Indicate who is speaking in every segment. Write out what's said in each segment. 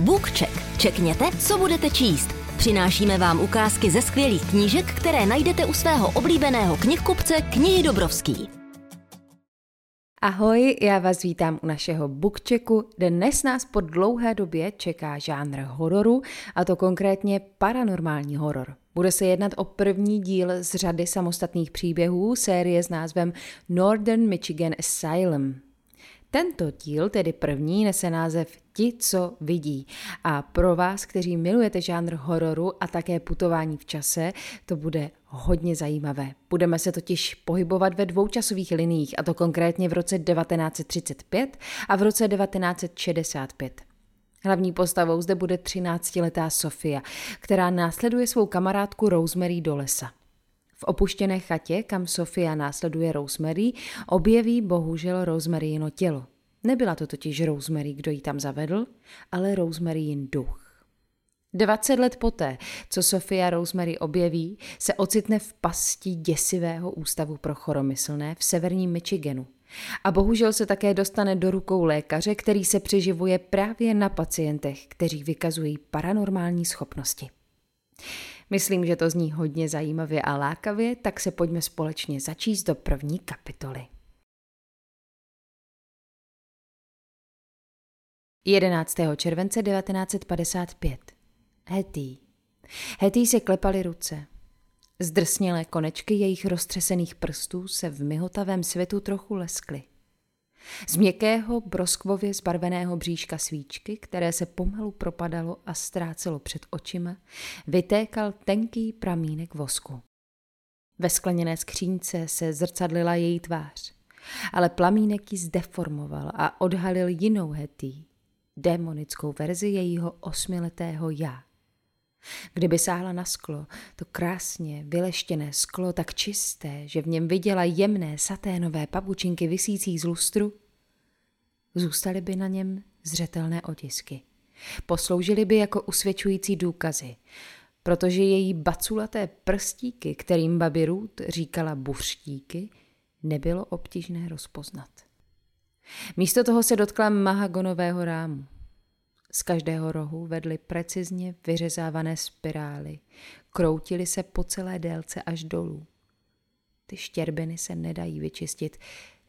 Speaker 1: BookCheck. Čekněte, co budete číst. Přinášíme vám ukázky ze skvělých knížek, které najdete u svého oblíbeného knihkupce Knihy Dobrovský.
Speaker 2: Ahoj, já vás vítám u našeho bookchecku. Dnes nás po dlouhé době čeká žánr hororu, a to konkrétně paranormální horor. Bude se jednat o první díl z řady samostatných příběhů série s názvem Northern Michigan Asylum. Tento díl, tedy první, nese název Ti, co vidí. A pro vás, kteří milujete žánr hororu a také putování v čase, to bude hodně zajímavé. Budeme se totiž pohybovat ve dvou časových liních, a to konkrétně v roce 1935 a v roce 1965. Hlavní postavou zde bude 13-letá Sofia, která následuje svou kamarádku Rosemary do lesa. V opuštěné chatě, kam Sofia následuje Rosemary, objeví bohužel Rosemarino tělo. Nebyla to totiž Rosemary, kdo ji tam zavedl, ale Rosemaryin duch. 20 let poté, co Sofia Rosemary objeví, se ocitne v pasti děsivého ústavu pro choromyslné v severním Michiganu. A bohužel se také dostane do rukou lékaře, který se přeživuje právě na pacientech, kteří vykazují paranormální schopnosti. Myslím, že to zní hodně zajímavě a lákavě, tak se pojďme společně začíst do první kapitoly. 11. července 1955. Hetty. Hetty se klepaly ruce. Zdrsnělé konečky jejich roztřesených prstů se v myhotavém světu trochu leskly. Z měkkého, broskvově zbarveného bříška svíčky, které se pomalu propadalo a ztrácelo před očima, vytékal tenký pramínek vosku. Ve skleněné skřínce se zrcadlila její tvář, ale plamínek ji zdeformoval a odhalil jinou hetý, démonickou verzi jejího osmiletého já. Kdyby sáhla na sklo, to krásně vyleštěné sklo, tak čisté, že v něm viděla jemné saténové pabučinky vysící z lustru, zůstaly by na něm zřetelné otisky. Posloužily by jako usvědčující důkazy, protože její baculaté prstíky, kterým babi Ruth říkala buřtíky, nebylo obtížné rozpoznat. Místo toho se dotkla mahagonového rámu. Z každého rohu vedly precizně vyřezávané spirály. Kroutily se po celé délce až dolů. Ty štěrbiny se nedají vyčistit,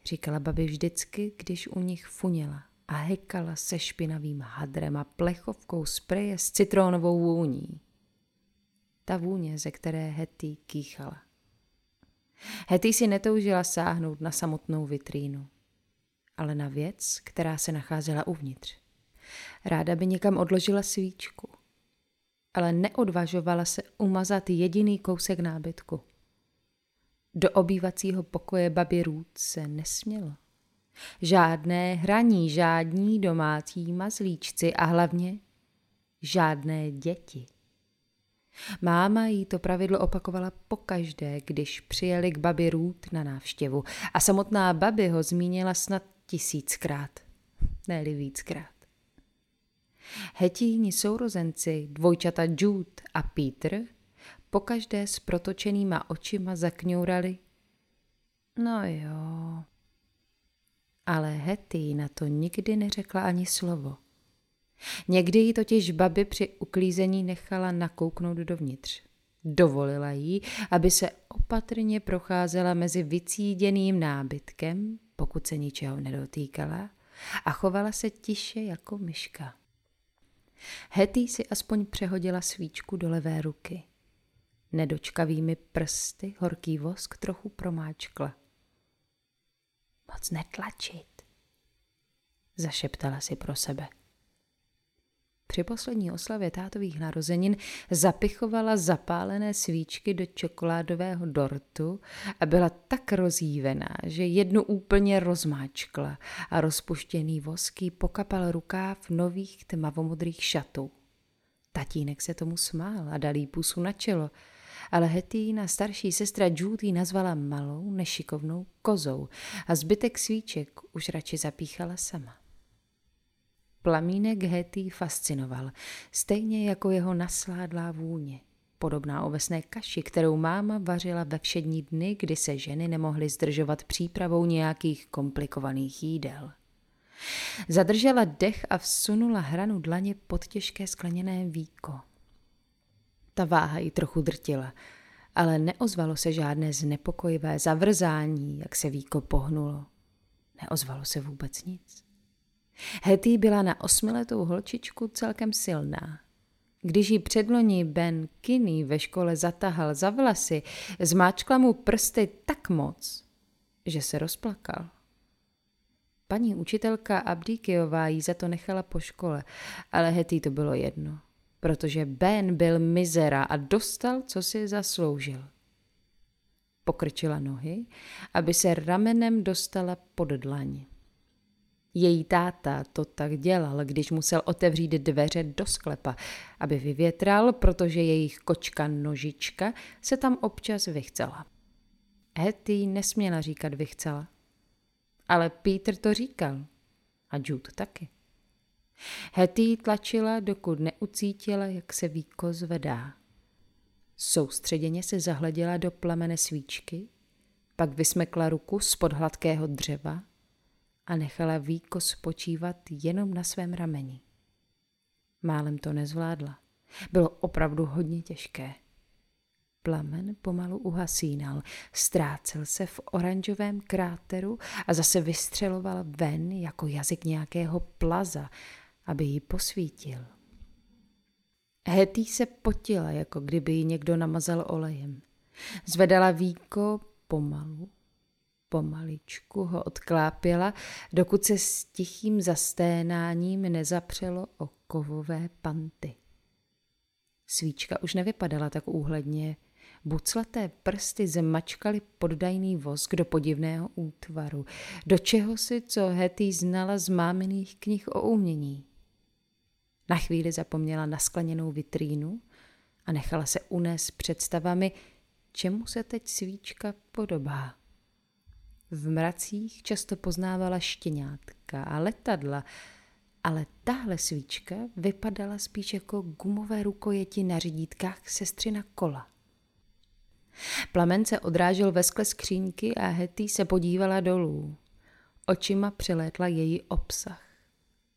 Speaker 2: říkala babi vždycky, když u nich funěla a hekala se špinavým hadrem a plechovkou spreje s citrónovou vůní. Ta vůně, ze které Hetty kýchala. Hetty si netoužila sáhnout na samotnou vitrínu, ale na věc, která se nacházela uvnitř. Ráda by někam odložila svíčku, ale neodvažovala se umazat jediný kousek nábytku. Do obývacího pokoje babi Ruth se nesmělo. Žádné hraní, žádní domácí mazlíčci a hlavně žádné děti. Máma jí to pravidlo opakovala pokaždé, když přijeli k babi Ruth na návštěvu a samotná babi ho zmínila snad tisíckrát, ne víckrát. Hetíni sourozenci, dvojčata Jude a Peter, pokaždé s protočenýma očima zakňourali. No jo. Ale Hetty na to nikdy neřekla ani slovo. Někdy ji totiž babi při uklízení nechala nakouknout dovnitř. Dovolila jí, aby se opatrně procházela mezi vycíděným nábytkem, pokud se ničeho nedotýkala, a chovala se tiše jako myška. Hetty si aspoň přehodila svíčku do levé ruky. Nedočkavými prsty horký vosk trochu promáčkla. Moc netlačit, zašeptala si pro sebe. Při poslední oslavě tátových narozenin zapichovala zapálené svíčky do čokoládového dortu a byla tak rozjívená, že jednu úplně rozmáčkla a rozpuštěný voský pokapal rukáv nových tmavomodrých šatů. Tatínek se tomu smál a dal jí pusu na čelo, ale Hetýna starší sestra Judy nazvala malou, nešikovnou kozou a zbytek svíček už radši zapíchala sama. Plamínek Hetty fascinoval, stejně jako jeho nasládlá vůně, podobná ovesné kaši, kterou máma vařila ve všední dny, kdy se ženy nemohly zdržovat přípravou nějakých komplikovaných jídel. Zadržela dech a vsunula hranu dlaně pod těžké skleněné víko. Ta váha ji trochu drtila, ale neozvalo se žádné znepokojivé zavrzání, jak se víko pohnulo. Neozvalo se vůbec nic. Hetty byla na osmiletou holčičku celkem silná. Když ji předloni Ben Kinney ve škole zatahal za vlasy, zmáčkla mu prsty tak moc, že se rozplakal. Paní učitelka Abdíkiová jí za to nechala po škole, ale Hetty to bylo jedno, protože Ben byl mizera a dostal, co si zasloužil. Pokrčila nohy, aby se ramenem dostala pod dlaň. Její táta to tak dělal, když musel otevřít dveře do sklepa, aby vyvětral, protože jejich kočka nožička se tam občas vychcela. Hetty nesměla říkat vychcela. Ale Peter to říkal. A Jude taky. Hetty tlačila, dokud neucítila, jak se víko zvedá. Soustředěně se zahleděla do plamene svíčky, pak vysmekla ruku spod hladkého dřeva a nechala víko spočívat jenom na svém rameni. Málem to nezvládla. Bylo opravdu hodně těžké. Plamen pomalu uhasínal, ztrácel se v oranžovém kráteru a zase vystřeloval ven jako jazyk nějakého plaza, aby ji posvítil. Hetý se potila, jako kdyby ji někdo namazal olejem. Zvedala víko pomalu, pomaličku ho odklápěla, dokud se s tichým zasténáním nezapřelo o kovové panty. Svíčka už nevypadala tak úhledně. Buclaté prsty zemačkaly poddajný vosk do podivného útvaru, do čeho si, co Hetty znala z máminých knih o umění. Na chvíli zapomněla na skleněnou vitrínu a nechala se unést představami, čemu se teď svíčka podobá. V mracích často poznávala štěňátka a letadla, ale tahle svíčka vypadala spíš jako gumové rukojeti na řídítkách sestřina kola. Plamen se odrážel ve skle skřínky a Hetty se podívala dolů. Očima přelétla její obsah.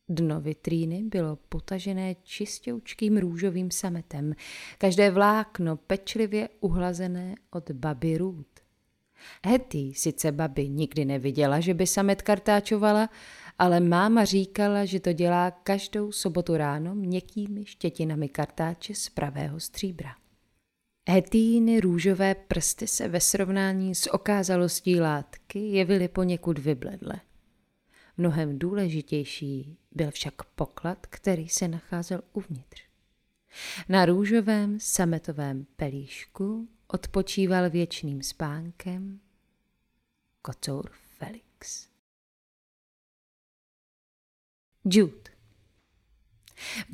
Speaker 2: Dno vitríny bylo potažené čistoučkým růžovým sametem, každé vlákno pečlivě uhlazené od baby Ruth. Hetty sice babi nikdy neviděla, že by samet kartáčovala, ale máma říkala, že to dělá každou sobotu ráno měkkými štětinami kartáče z pravého stříbra. Hetýny růžové prsty se ve srovnání s okázalostí látky jevily poněkud vybledle. Mnohem důležitější byl však poklad, který se nacházel uvnitř. Na růžovém sametovém pelíšku odpočíval věčným spánkem kocour Felix. Jude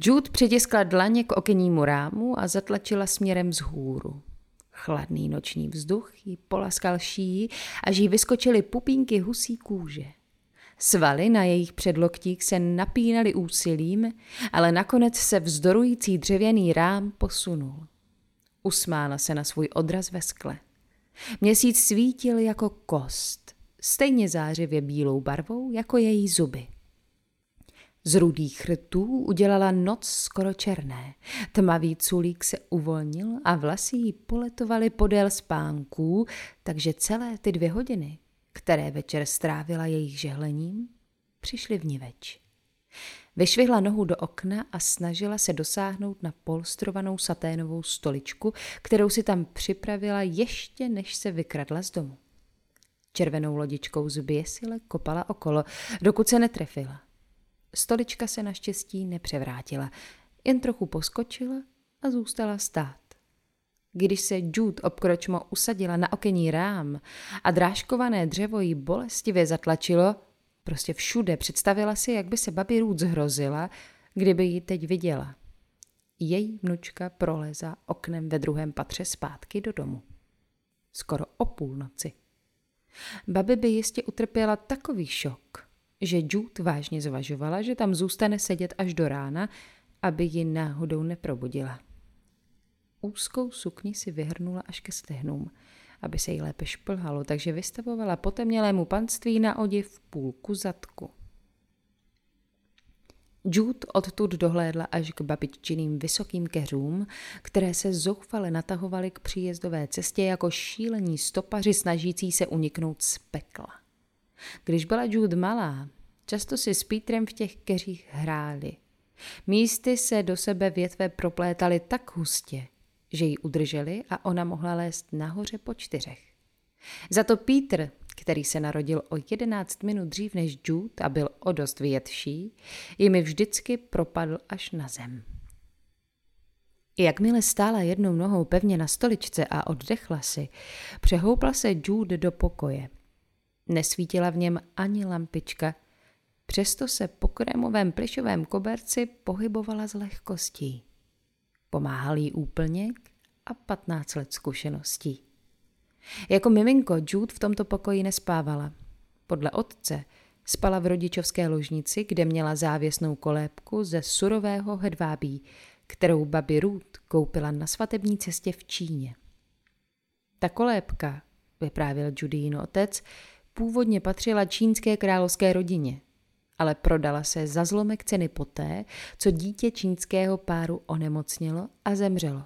Speaker 2: Jude přitiskla dlaně k okennímu rámu a zatlačila směrem vzhůru. Chladný noční vzduch jí polaskal šíji, až jí vyskočily pupínky husí kůže. Svaly na jejich předloktích se napínaly úsilím, ale nakonec se vzdorující dřevěný rám posunul. Usmála se na svůj odraz ve skle. Měsíc svítil jako kost, stejně zářivě bílou barvou jako její zuby. Z rudých chrtů udělala noc skoro černé. Tmavý culík se uvolnil a vlasy jí poletovaly podél spánků, takže celé ty dvě hodiny, které večer strávila jejich žehlením, přišly v niveč. Vyšvihla nohu do okna a snažila se dosáhnout na polstrovanou saténovou stoličku, kterou si tam připravila ještě než se vykradla z domu. Červenou lodičkou zběsile kopala okolo, dokud se netrefila. Stolička se naštěstí nepřevrátila, jen trochu poskočila a zůstala stát. Když se Jude obkročmo usadila na okenní rám a drážkované dřevo jí bolestivě zatlačilo, Prostě všude představila si, jak by se babi Ruth zhrozila, kdyby ji teď viděla. Její vnučka proleza oknem ve druhém patře zpátky do domu. Skoro o půlnoci. Babi by jistě utrpěla takový šok, že Jude vážně zvažovala, že tam zůstane sedět až do rána, aby ji náhodou neprobudila. Úzkou sukni si vyhrnula až ke stehnům – aby se jí lépe šplhalo, takže vystavovala potemnělému panství na odiv půlku zadku. Jude odtud dohlédla až k babiččiným vysokým keřům, které se zoufale natahovaly k příjezdové cestě jako šílení stopaři snažící se uniknout z pekla. Když byla Jude malá, často si s Petrem v těch keřích hráli. Místy se do sebe větve proplétaly tak hustě, že ji udrželi a ona mohla lézt nahoře po čtyřech. Za to Peter, který se narodil o jedenáct minut dřív než Jude a byl o dost větší, jimi vždycky propadl až na zem. Jakmile stála jednou nohou pevně na stoličce a oddechla si, přehoupla se Jude do pokoje. Nesvítila v něm ani lampička, přesto se po krémovém plišovém koberci pohybovala s lehkostí. Pomáhal jí úplněk a 15 let zkušeností. Jako miminko Jude v tomto pokoji nespávala. Podle otce spala v rodičovské ložnici, kde měla závěsnou kolébku ze surového hedvábí, kterou babi Ruth koupila na svatební cestě v Číně. Ta kolébka, vyprávěl Judín otec, původně patřila čínské královské rodině, ale prodala se za zlomek ceny poté, co dítě čínského páru onemocnělo a zemřelo.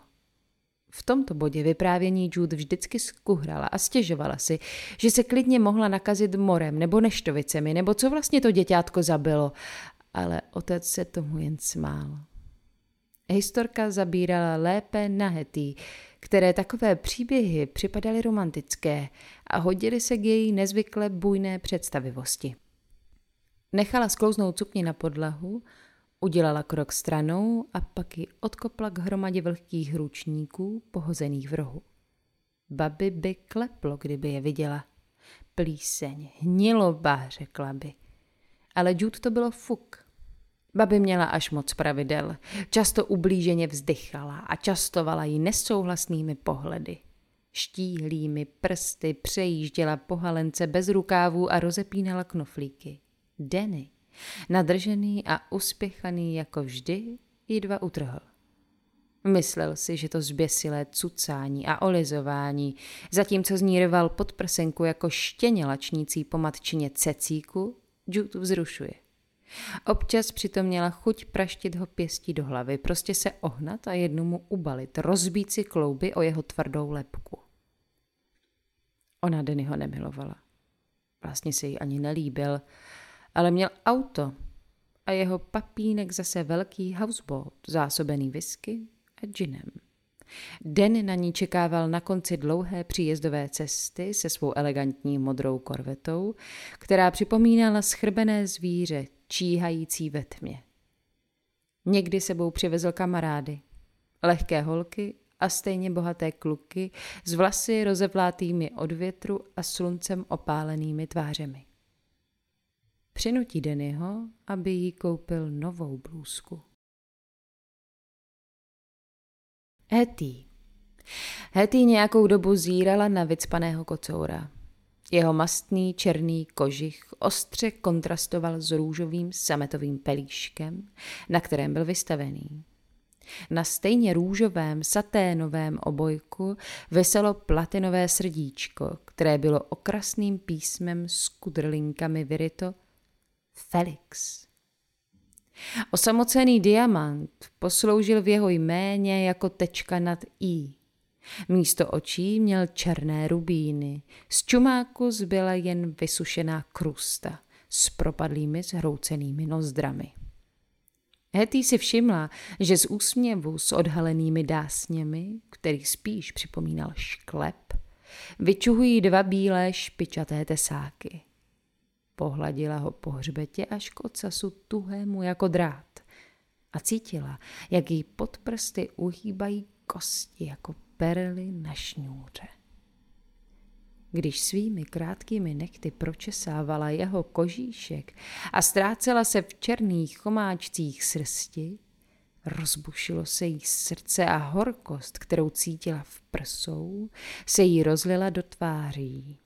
Speaker 2: V tomto bodě vyprávění Jude vždycky skuhrala a stěžovala si, že se klidně mohla nakazit morem nebo neštovicemi, nebo co vlastně to děťátko zabilo, ale otec se tomu jen smál. Historka zabírala lépe na hetý, které takové příběhy připadaly romantické a hodily se k její nezvykle bujné představivosti. Nechala sklouznout cukni na podlahu, Udělala krok stranou a pak ji odkopla k hromadě vlhkých ručníků pohozených v rohu. Babi by kleplo, kdyby je viděla. Plíseň, hniloba, řekla by. Ale Jude to bylo fuk. Babi měla až moc pravidel. Často ublíženě vzdychala a častovala ji nesouhlasnými pohledy. Štíhlými prsty přejížděla po halence bez rukávů a rozepínala knoflíky. Denny Nadržený a uspěchaný jako vždy, dva utrhl. Myslel si, že to zběsilé cucání a olizování, zatímco z ní rval pod prsenku jako štěně lačnící po matčině cecíku, Jude vzrušuje. Občas přitom měla chuť praštit ho pěstí do hlavy, prostě se ohnat a jednomu ubalit, rozbít si klouby o jeho tvrdou lepku. Ona Dennyho nemilovala. Vlastně se jí ani nelíbil, ale měl auto a jeho papínek zase velký houseboat, zásobený whisky a ginem. Den na ní čekával na konci dlouhé příjezdové cesty se svou elegantní modrou korvetou, která připomínala schrbené zvíře číhající ve tmě. Někdy sebou přivezl kamarády, lehké holky a stejně bohaté kluky s vlasy rozevlátými od větru a sluncem opálenými tvářemi. Přinutí Dennyho, aby jí koupil novou blůzku. Hetty. Hetty nějakou dobu zírala na vycpaného kocoura. Jeho mastný černý kožich ostře kontrastoval s růžovým sametovým pelíškem, na kterém byl vystavený. Na stejně růžovém saténovém obojku vyselo platinové srdíčko, které bylo okrasným písmem s kudrlinkami vyryto Felix. Osamocený diamant posloužil v jeho jméně jako tečka nad i. Místo očí měl černé rubíny, z čumáku zbyla jen vysušená krusta s propadlými zhroucenými nozdrami. Hetty si všimla, že z úsměvu s odhalenými dásněmi, který spíš připomínal šklep, vyčuhují dva bílé špičaté tesáky. Pohladila ho po hřbetě až k ocasu tuhému jako drát a cítila, jak jí pod prsty uhýbají kosti jako perly na šňůře. Když svými krátkými nechty pročesávala jeho kožíšek a ztrácela se v černých chomáčcích srsti, rozbušilo se jí srdce a horkost, kterou cítila v prsou, se jí rozlila do tváří.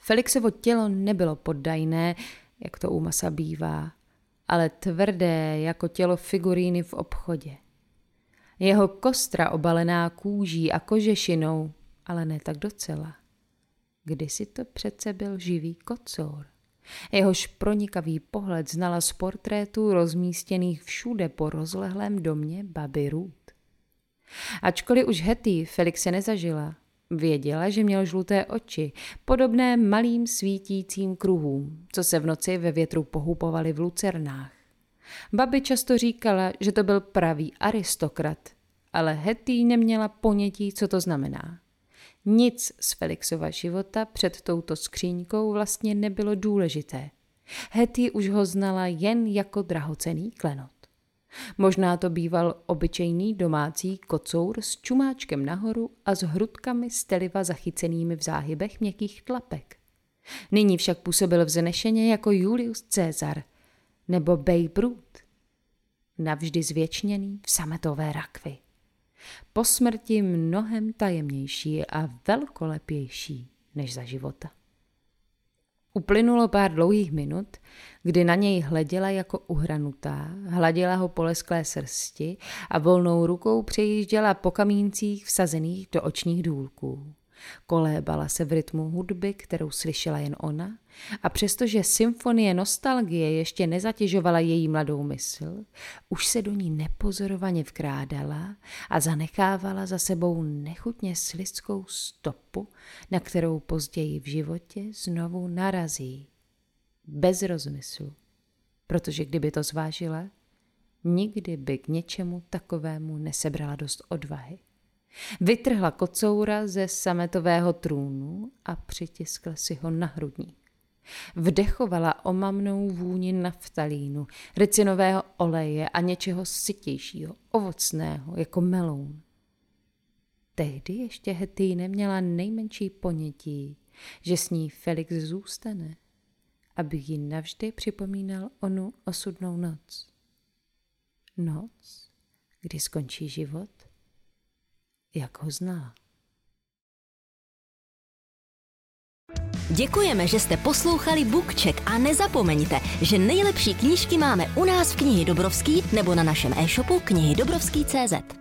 Speaker 2: Felixovo tělo nebylo poddajné, jak to u masa bývá, ale tvrdé jako tělo figuríny v obchodě. Jeho kostra obalená kůží a kožešinou, ale ne tak docela. Kdysi to přece byl živý kocour. Jehož pronikavý pohled znala z portrétů rozmístěných všude po rozlehlém domě baby Ruth. Ačkoliv už Hetty Felixe nezažila, věděla, že měl žluté oči, podobné malým svítícím kruhům, co se v noci ve větru pohupovaly v lucernách. Babi často říkala, že to byl pravý aristokrat, ale Hetty neměla ponětí, co to znamená. Nic z Felixova života před touto skříňkou vlastně nebylo důležité. Hetty už ho znala jen jako drahocený klenot. Možná to býval obyčejný domácí kocour s čumáčkem nahoru a s hrudkami steliva zachycenými v záhybech měkkých tlapek. Nyní však působil vznešeně jako Julius Caesar nebo Babe Ruth, navždy zvěčněný v sametové rakvi. Po smrti mnohem tajemnější a velkolepější než za života. Uplynulo pár dlouhých minut, kdy na něj hleděla jako uhranutá, hladila ho po lesklé srsti a volnou rukou přejížděla po kamíncích vsazených do očních důlků. Kolébala se v rytmu hudby, kterou slyšela jen ona, a přestože symfonie nostalgie ještě nezatěžovala její mladou mysl, už se do ní nepozorovaně vkrádala a zanechávala za sebou nechutně slidskou stopu, na kterou později v životě znovu narazí. Bez rozmyslu, protože kdyby to zvážila, nikdy by k něčemu takovému nesebrala dost odvahy. Vytrhla kocoura ze sametového trůnu a přitiskla si ho na hrudník. Vdechovala omamnou vůni naftalínu, ricinového oleje a něčeho sytějšího, ovocného, jako meloun. Tehdy ještě Hetty neměla nejmenší ponětí, že s ní Felix zůstane, aby jí navždy připomínal onu osudnou noc. Noc, kdy skončí život jak ho zná.
Speaker 1: Děkujeme, že jste poslouchali Bookcheck a nezapomeňte, že nejlepší knížky máme u nás v knihy Dobrovský nebo na našem e-shopu knihy Dobrovský.cz.